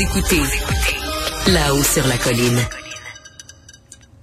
Écoutez, là-haut sur la colline.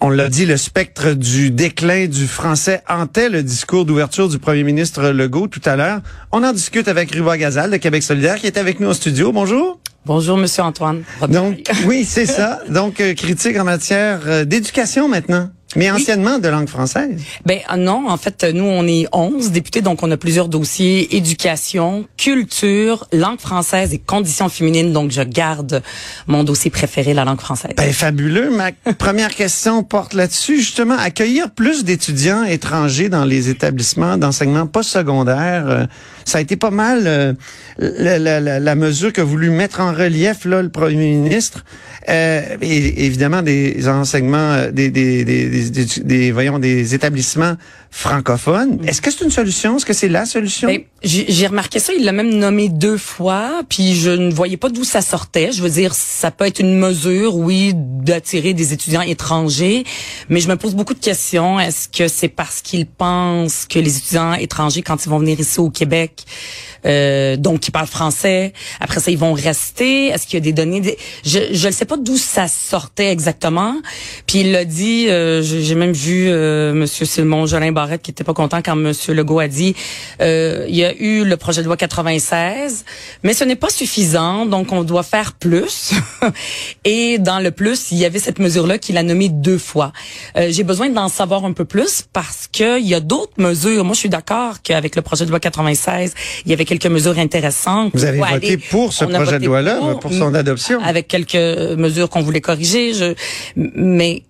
On l'a dit, le spectre du déclin du français hantait le discours d'ouverture du premier ministre Legault tout à l'heure. On en discute avec Ruba Gazal de Québec solidaire qui est avec nous au studio. Bonjour. Bonjour, Monsieur Antoine. Donc, oui, c'est ça. Donc, euh, critique en matière euh, d'éducation maintenant. Mais anciennement de langue française. Ben ah non, en fait, nous on est 11 députés, donc on a plusieurs dossiers éducation, culture, langue française et conditions féminines. Donc je garde mon dossier préféré, la langue française. Ben fabuleux. Ma première question porte là-dessus justement accueillir plus d'étudiants étrangers dans les établissements d'enseignement postsecondaire. Euh, ça a été pas mal euh, la, la, la, la, mesure que voulu mettre en relief là le premier ministre. Euh, et évidemment des enseignements, euh, des, des, des des, voyons, des établissements francophones. Mm. Est-ce que c'est une solution? Est-ce que c'est la solution? Ben, j'ai remarqué ça. Il l'a même nommé deux fois, puis je ne voyais pas d'où ça sortait. Je veux dire, ça peut être une mesure, oui, d'attirer des étudiants étrangers, mais je me pose beaucoup de questions. Est-ce que c'est parce qu'ils pensent que les étudiants étrangers, quand ils vont venir ici au Québec, euh, donc qui parlent français. Après ça, ils vont rester. Est-ce qu'il y a des données? Je ne sais pas d'où ça sortait exactement. Puis il l'a dit. Euh, J'ai même vu euh, Monsieur Simon Jolin Barrette qui était pas content quand Monsieur Legault a dit euh, il y a eu le projet de loi 96, mais ce n'est pas suffisant. Donc on doit faire plus. Et dans le plus, il y avait cette mesure-là qu'il a nommée deux fois. Euh, J'ai besoin d'en savoir un peu plus parce que il y a d'autres mesures. Moi, je suis d'accord qu'avec le projet de loi 96, il y avait quelques mesures intéressantes. Vous avez voté pour ce projet de loi-là, pour, son adoption. Avec quelques mesures qu'on voulait corriger. Je, mais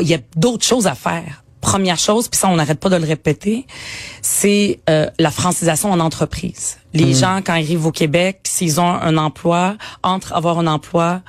il y a d'autres choses à faire. Première chose, puis ça on n'arrête pas de le répéter, c'est euh, la francisation en entreprise. Les hmm. gens quand ils arrivent au Québec, s'ils ont un emploi, entre avoir un emploi,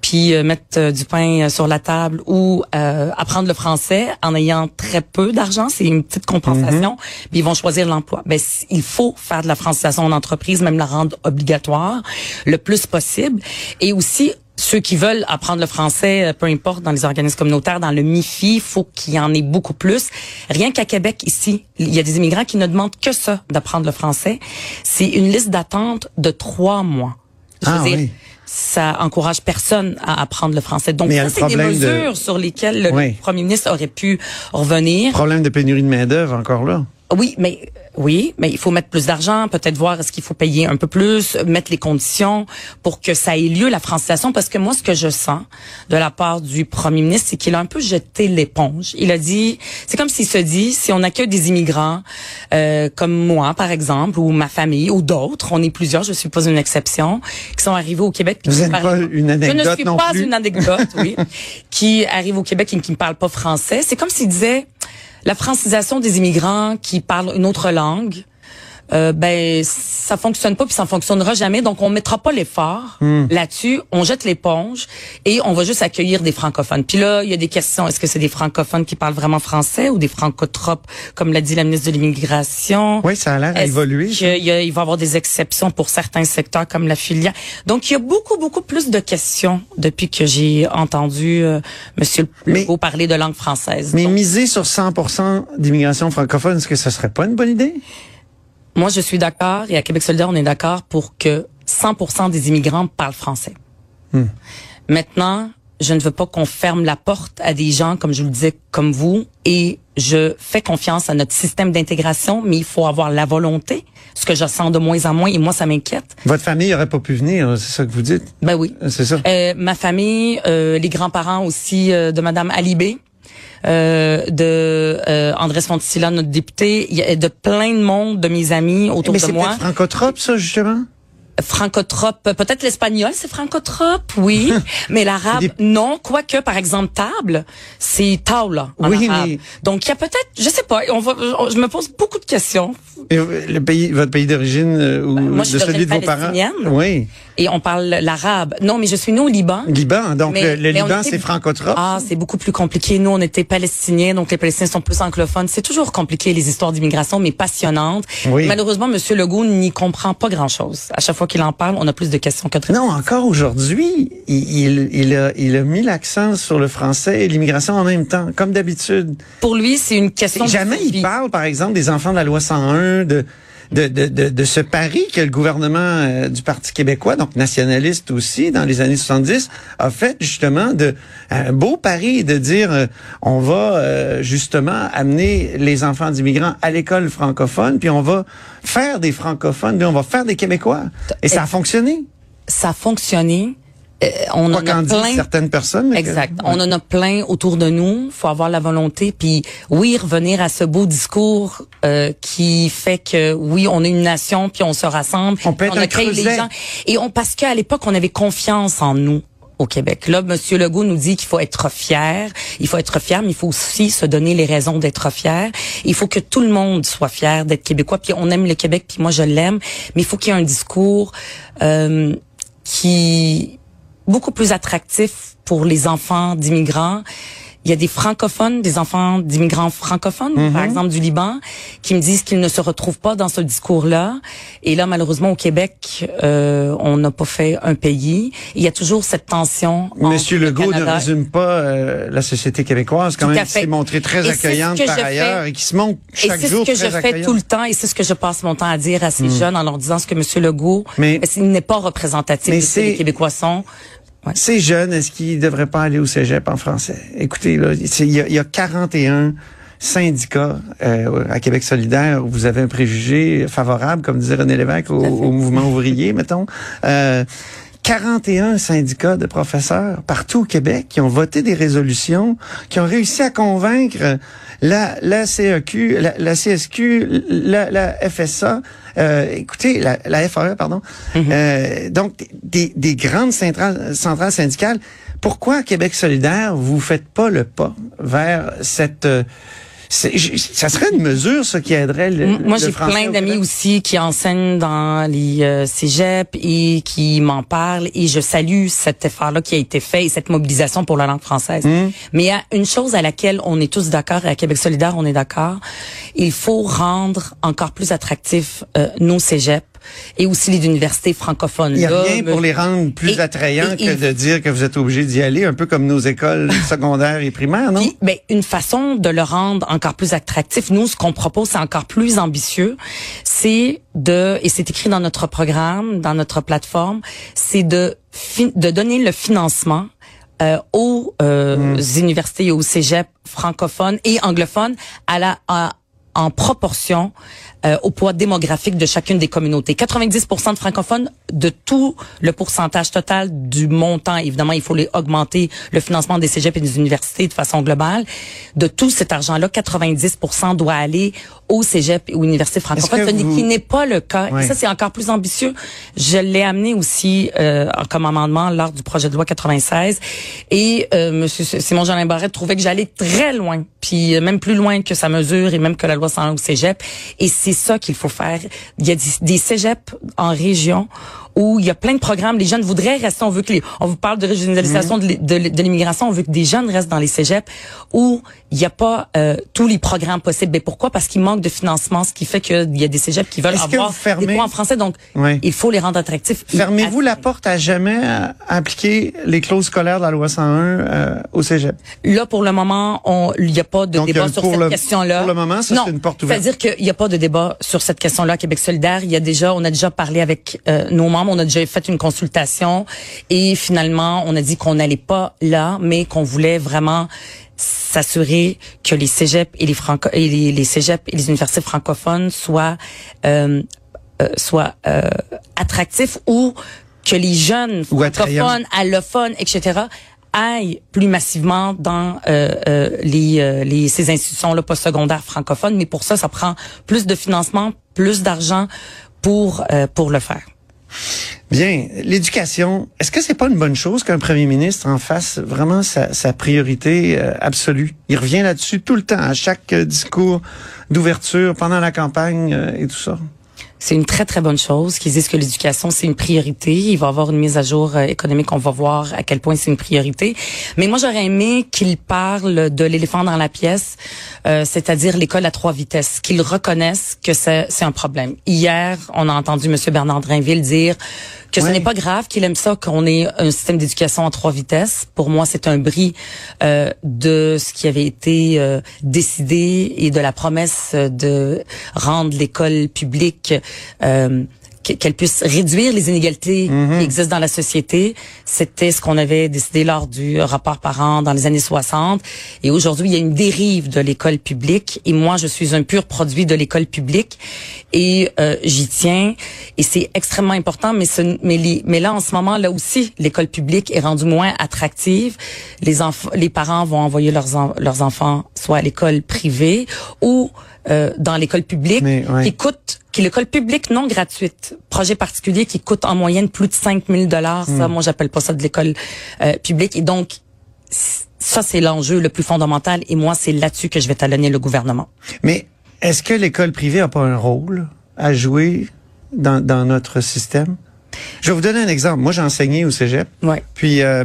puis euh, mettre euh, du pain sur la table ou apprendre le français en ayant très peu d'argent, c'est une petite compensation, hmm. puis ils vont choisir l'emploi. Ben il faut faire de la francisation en entreprise, même la rendre obligatoire le plus possible et aussi ceux qui veulent apprendre le français, euh, peu importe, dans les organismes communautaires, dans le MIFI, faut qu'il y en ait beaucoup plus. Rien qu'à Québec, ici, il y a des immigrants qui ne demandent que ça, d'apprendre le français. C'est une liste d'attente de trois mois. Je veux ah, dire, oui. ça encourage personne à apprendre le français. Donc, ça, c'est des mesures sur lesquelles le premier ministre aurait pu revenir. Problème de pénurie de main-d'œuvre encore là. Oui, mais oui, mais il faut mettre plus d'argent, peut-être voir est-ce qu'il faut payer un peu plus, mettre les conditions pour que ça ait lieu la francisation. Parce que moi, ce que je sens de la part du premier ministre, c'est qu'il a un peu jeté l'éponge. Il a dit, c'est comme s'il se dit, si on accueille des immigrants euh, comme moi, par exemple, ou ma famille, ou d'autres, on est plusieurs, je suis pas une exception, qui sont arrivés au Québec. Vous n'êtes pas une anecdote Je ne suis pas une anecdote, oui, qui arrivent au Québec et qui ne parlent pas français. C'est comme s'il disait la francisation des immigrants qui parlent une autre langue, euh, ben ça fonctionne pas puis ça fonctionnera jamais. Donc on mettra pas l'effort hmm. là-dessus. On jette l'éponge et on va juste accueillir des francophones. Puis là il y a des questions. Est-ce que c'est des francophones qui parlent vraiment français ou des francotropes comme l'a dit la ministre de l'immigration? Oui ça a l'air d'évoluer il, il va y avoir des exceptions pour certains secteurs comme la filière? Donc il y a beaucoup beaucoup plus de questions depuis que j'ai entendu euh, monsieur Legault parler de langue française. mais miser sur 100% d'immigration francophone est-ce que ce serait pas une bonne idée? Moi, je suis d'accord, et à Québec solidaire, on est d'accord pour que 100% des immigrants parlent français. Hmm. Maintenant, je ne veux pas qu'on ferme la porte à des gens, comme je vous le disais, comme vous, et je fais confiance à notre système d'intégration, mais il faut avoir la volonté, ce que je sens de moins en moins, et moi, ça m'inquiète. Votre famille aurait pas pu venir, c'est ça que vous dites? Ben oui. C'est ça. Euh, ma famille, euh, les grands-parents aussi euh, de Madame Alibé, euh, de euh, Andrés Fontilla, notre député, il y a de plein de monde de mes amis autour Mais de moi. Mais c'est francotrope, ça, justement? francotrope, peut-être l'espagnol, c'est francotrope, oui, mais l'arabe, non. Quoique, par exemple, table, c'est taula en oui, arabe. Donc, il y a peut-être, je sais pas, on va, je me pose beaucoup de questions. Et le pays, votre pays d'origine euh, ou Moi, je de celui de vos parents? Oui. Et on parle l'arabe. Non, mais je suis née au Liban. Liban, donc le, Liban, c'est francotrope. Ah, c'est beaucoup plus compliqué. Nous, on était palestiniens, donc les Palestiniens sont plus anglophones. C'est toujours compliqué les histoires d'immigration, mais passionnantes. Oui. Malheureusement, Monsieur Legault n'y comprend pas grand-chose. À chaque fois qu'il en parle, on a plus de questions que de Non, encore aujourd'hui, il, il, a, il a mis l'accent sur le français et l'immigration en même temps, comme d'habitude. Pour lui, c'est une question. Jamais il parle, par exemple, des enfants de la loi 101, de de, de, de, de ce pari que le gouvernement euh, du Parti québécois, donc nationaliste aussi, dans les années 70, a fait justement de un beau pari de dire euh, on va euh, justement amener les enfants d'immigrants à l'école francophone, puis on va faire des francophones, puis on va faire des Québécois. Et ça a fonctionné. Ça a fonctionné. Euh, on en a plein. certaines personnes. que- Exact. On en a plein autour de nous. Faut avoir la volonté. Puis oui, revenir à ce beau discours euh, qui fait que oui, on est une nation, puis on se rassemble. On peut être un accueille les gens. Et on parce qu'à l'époque, on avait confiance en nous au Québec. Là, Monsieur Legault nous dit qu'il faut être fier. Il faut être fier, mais il faut aussi se donner les raisons d'être fier. Il faut que tout le monde soit fier d'être québécois. Puis on aime le Québec, puis moi je l'aime. Mais il faut qu'il y ait un discours euh, qui beaucoup plus attractif pour les enfants d'immigrants. Il y a des francophones, des enfants d'immigrants francophones, Mhm. par exemple du Liban, qui me disent qu'ils ne se retrouvent pas dans ce discours-là. Et là, malheureusement, au Québec, euh, on n'a pas fait un pays. Il y a toujours cette tension. Monsieur le Legault ne résume pas euh, la société québécoise, quand Tout même, qui s'est montrée très Et accueillante par ailleurs fais. et qui se montre Et chaque c'est ce jour que très je fais accueillante. tout le temps et c'est ce que je passe mon temps à dire à ces jeunes en leur disant ce que Monsieur Legault, Mais- il n'est pas représentatif de ce que c'est- les Québécois sont. Ces jeunes, est-ce qu'ils devraient pas aller au cégep en français? Écoutez, là, il y, a, il y a 41 syndicats euh, à Québec solidaire où vous avez un préjugé favorable, comme disait René Lévesque, au, au mouvement ouvrier, mettons. Euh, 41 syndicats de professeurs partout au Québec qui ont voté des résolutions, qui ont réussi à convaincre la, la CEQ, la, la CSQ, la, la FSA, euh, écoutez, la, la FAE, pardon, euh, donc des, des grandes centrales, centrales syndicales. Pourquoi Québec solidaire, vous faites pas le pas vers cette... euh, ça serait une mesure, ça, qui aiderait le, Moi, j'ai plein d'amis aussi qui enseignent dans les euh, cégeps et qui m'en parlent et je salue cet effort-là qui a été fait et cette mobilisation pour la langue française. Mmh. Mais il y a une chose à laquelle on est tous d'accord et à Québec solidaire, on est d'accord. Il faut rendre encore plus attractifs euh, nos cégeps et aussi les universités francophones. Il n'y a rien pour les rendre plus Et- attrayants et- que de dire que vous êtes obligé d'y aller, un peu comme nos écoles secondaires et primaires, non? Puis, ben, une façon de le rendre encore plus attractif, nous, ce qu'on propose, c'est encore plus ambitieux, c'est de, et c'est écrit dans notre programme, dans notre plateforme, c'est de, de donner le financement euh, aux euh, universités et aux cégeps francophones et anglophones à la, à- en proportion euh, au poids démographique de chacune des communautés. 90% de francophones de tout le pourcentage total du montant. Évidemment, il faut les augmenter le financement des cégeps et des universités de façon globale. De tout cet argent-là, 90% doit aller au cégep et aux universités francophones, que ce vous- qui n'est pas le cas. Et ça, c'est encore plus ambitieux. Je l'ai amené aussi euh, comme amendement lors du projet de loi 96. Et euh, Monsieur Simon Jean Barrette trouvait que j'allais très loin, puis euh, même plus loin que sa mesure et même que la loi 101 au cégep. Et c'est ça qu'il faut faire. Il y a des, des cégeps en région où il y a plein de programmes. Les jeunes voudraient rester. On veut que les, on vous parle de régionalisation de, l'é- de l'immigration. On veut que des jeunes restent dans les cégeps où il n'y a pas euh, tous les programmes possibles. Mais pourquoi? Parce qu'il manque de financement, ce qui fait qu'il y a des cégeps qui veulent avoir fermez- des cours en français. Donc, Oui. il faut les rendre attractifs. Fermez-vous la porte à jamais à appliquer les clauses scolaires de la loi 101 euh, au cégep? Là, pour le moment, on- il n'y a pas de Donc, débat sur cette question-là. pour le moment, ça, c'est une porte ouverte. C'est-à-dire qu'il n'y a pas de débat sur cette question-là Québec solidaire. Il y a déjà, on a déjà parlé avec euh, nos membres, on a déjà fait une consultation et finalement, on a dit qu'on n'allait pas là, mais qu'on voulait vraiment s'assurer que les cégeps et les franco et les, les cégeps et les universités francophones soient euh, euh, soient euh, attractifs ou que les jeunes Ou francophones, allophones, etc. aillent plus massivement dans euh, euh, les, euh, les ces institutions-là postsecondaires francophones. Mais pour ça, ça prend plus de financement, plus d'argent pour euh, pour le faire. Bien, l'éducation, est-ce que c'est pas une bonne chose qu'un premier ministre en fasse vraiment sa, priorité euh, absolue? Il revient là-dessus tout le temps, à chaque euh, discours d'ouverture, pendant la campagne euh, et tout ça. C'est une très très bonne chose qu'ils disent que l'éducation c'est une priorité. Il va y avoir une mise à jour euh, économique, on va voir à quel point c'est une priorité. Mais moi j'aurais aimé qu'il parle de l'éléphant dans la pièce, euh, c'est-à-dire l'école à trois vitesses, qu'ils reconnaissent que c'est c'est un problème. Hier, on a entendu Monsieur Bernard Drinville dire que ce n'est pas grave qu'il aime ça qu'on ait un système d'éducation à trois vitesses. Pour moi, c'est un bris euh, de ce qui avait été euh, décidé et de la promesse de rendre l'école publique euh, qu'elle puisse réduire les inégalités Mhm. qui existent dans la société. C'était ce qu'on avait décidé lors du rapport parent dans les années 60. Et aujourd'hui, il y a une dérive de l'école publique. Et moi, je suis un pur produit de l'école publique. Et euh, j'y tiens. Et c'est extrêmement important. Mais, ce, mais, les, mais là, en ce moment, là aussi, l'école publique est rendue moins attractive. Les, les parents vont envoyer leurs, en- leurs enfants soit à l'école privée ou euh, dans l'école publique Mais, ouais. qui coûte qui est l'école publique non gratuite, projet particulier qui coûte en moyenne plus de 5 000 dollars. Ça, moi, j'appelle pas ça de l'école euh, publique. Et donc, ça, c'est l'enjeu le plus fondamental. Et moi, c'est là-dessus que je vais talonner le gouvernement. Mais est-ce que l'école privée a pas un rôle à jouer dans, dans notre système? Je vais vous donner un exemple. Moi, j'ai enseigné au cégep. Ouais. Puis, euh,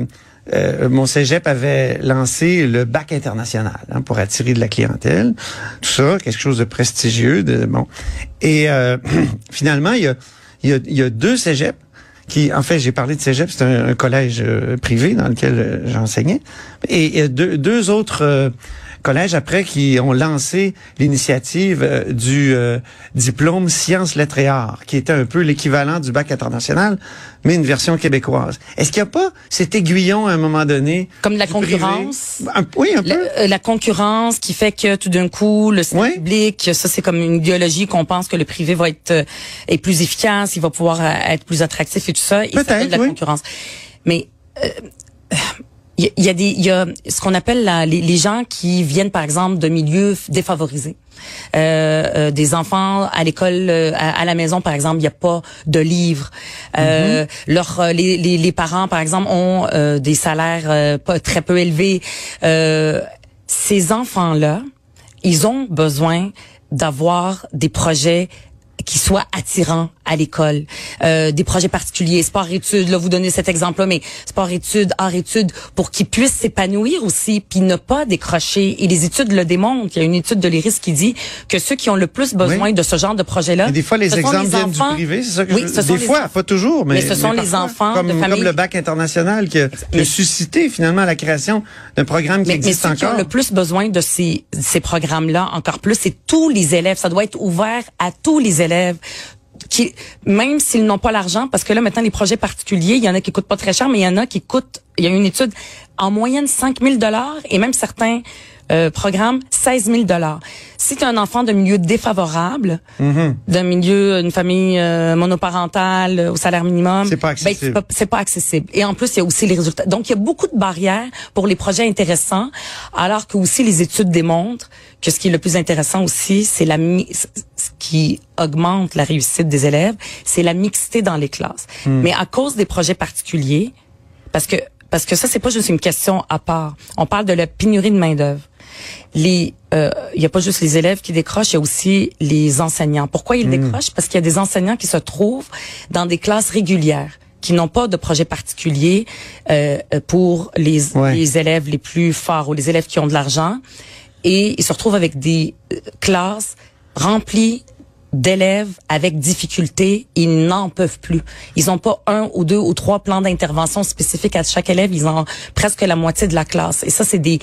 euh, mon cégep avait lancé le bac international hein, pour attirer de la clientèle. Tout ça, quelque chose de prestigieux. De, bon. Et euh, finalement, il y a, deux cégeps qui, en fait, j'ai parlé de cégep, c'est un, collège euh, privé dans lequel j'enseignais. Et a deux, autres collèges après qui ont lancé l'initiative euh, du euh, diplôme sciences lettres et arts, qui était un peu l'équivalent du bac international, mais une version québécoise. Est-ce qu'il n'y a pas cet aiguillon à un moment donné Comme de la concurrence? Un- oui, un peu. La, euh, la concurrence qui fait que tout d'un coup le système Ouais. public, ça c'est comme une idéologie qu'on pense que le privé va être euh, est plus efficace, il va pouvoir être plus attractif et tout ça. Peut-être, de la oui. concurrence. Mais euh, il y, a- des, il y a ce qu'on appelle la- les, les gens qui viennent par exemple de milieux défavorisés. Euh, euh, des enfants à l'école, euh, à, à la maison par exemple, il n'y a pas de livres. Euh, leurs, euh, les, les, les parents par exemple ont des salaires pas très peu élevés. Euh, ces enfants-là, ils ont besoin d'avoir des projets qui soient attirants à l'école, euh, des projets particuliers, sport-études, là vous donnez cet exemple-là, mais sport-études, art-études, pour qu'ils puissent s'épanouir aussi, puis ne pas décrocher. Et les études le démontrent. Il y a une étude de l'IRIS qui dit que ceux qui ont le plus besoin Oui. de ce genre de projet-là, Et des fois, les ce exemples les viennent enfants- du privé, c'est ça que oui, je ce Des fois, pas toujours, mais, Mais ce sont les parfois, enfants comme, de comme familles- le bac international qui a, Mais- suscité finalement la création d'un programme qui Mais, mais existe ceux qui ont le plus besoin de ces, ces programmes-là, encore plus, c'est tous les élèves. Ça doit être ouvert à tous les élèves. Qui, même s'ils n'ont pas l'argent, parce que là, maintenant, les projets particuliers, il y en a qui coûtent pas très cher, mais il y en a qui coûtent, il y a une étude, en moyenne 5 000 et même certains euh, programmes, 16 000 Si tu es un enfant d'un milieu défavorable, Mm-hmm. d'un milieu, une famille euh, monoparentale, euh, au salaire minimum, C'est pas ben, accessible. pas- c'est pas accessible. Et en plus, il y a aussi les résultats. Donc, il y a beaucoup de barrières pour les projets intéressants, alors que aussi les études démontrent que ce qui est le plus intéressant aussi, c'est la ce qui augmente la réussite des élèves, c'est la mixité dans les classes. Mais à cause des projets particuliers, parce que parce que ça c'est pas juste une question à part. On parle de la pénurie de main d'œuvre. Les, euh, il y a pas juste les élèves qui décrochent, il y a aussi les enseignants. Pourquoi ils décrochent? Parce qu'il y a des enseignants qui se trouvent dans des classes régulières qui n'ont pas de projet particulier euh, pour les, Ouais. les élèves les plus forts ou les élèves qui ont de l'argent et ils se retrouvent avec des euh, classes remplies d'élèves avec difficulté, ils n'en peuvent plus. Ils n'ont pas un ou deux ou trois plans d'intervention spécifiques à chaque élève, ils ont presque la moitié de la classe. Et ça, c'est des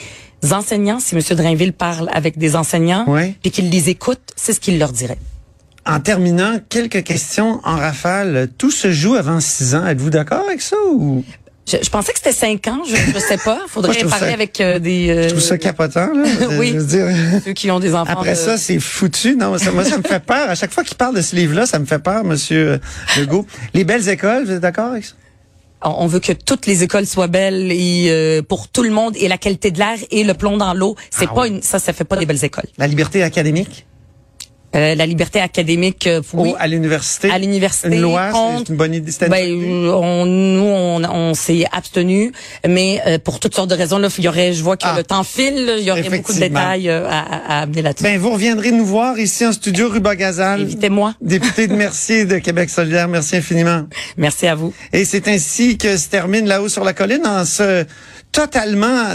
enseignants, si M. Drainville parle avec des enseignants, Ouais. puis qu'il les écoute, c'est ce qu'il leur dirait. En terminant, quelques questions en rafale. Tout se joue avant six ans. Êtes-vous d'accord avec ça ou? Je, je pensais que c'était cinq ans, je ne sais pas. Faudrait je parler ça- avec euh, des je euh, trouve ça capotant là Oui. Je veux dire. ceux qui ont des enfants. Après de- ça, c'est foutu. Non, ça, moi, ça me fait peur. À chaque fois qu'il parle de ce livre-là, ça me fait peur, Monsieur Legault. Les belles écoles, vous êtes d'accord avec ça? On veut que toutes les écoles soient belles et euh, pour tout le monde et la qualité de l'air et le plomb dans l'eau. C'est Ah pas oui. une, ça, ça fait pas des belles écoles. La liberté académique? Euh, la liberté académique, euh, oui. Au- à l'université? À l'université, Une loi, c'est une bonne idée. une Ben, idée? on, nous, on, on s'est abstenu, mais euh, pour toutes sortes de raisons, là, il y aurait, je vois que Ah. le temps file, il y aurait beaucoup de détails euh, à, à- amener là-dessus. Ben, vous reviendrez nous voir ici en studio rue Bagazal. Évitez-moi. Député de Mercier de Québec solidaire, merci infiniment. Merci à vous. Et c'est ainsi que se termine là-haut sur la colline en ce totalement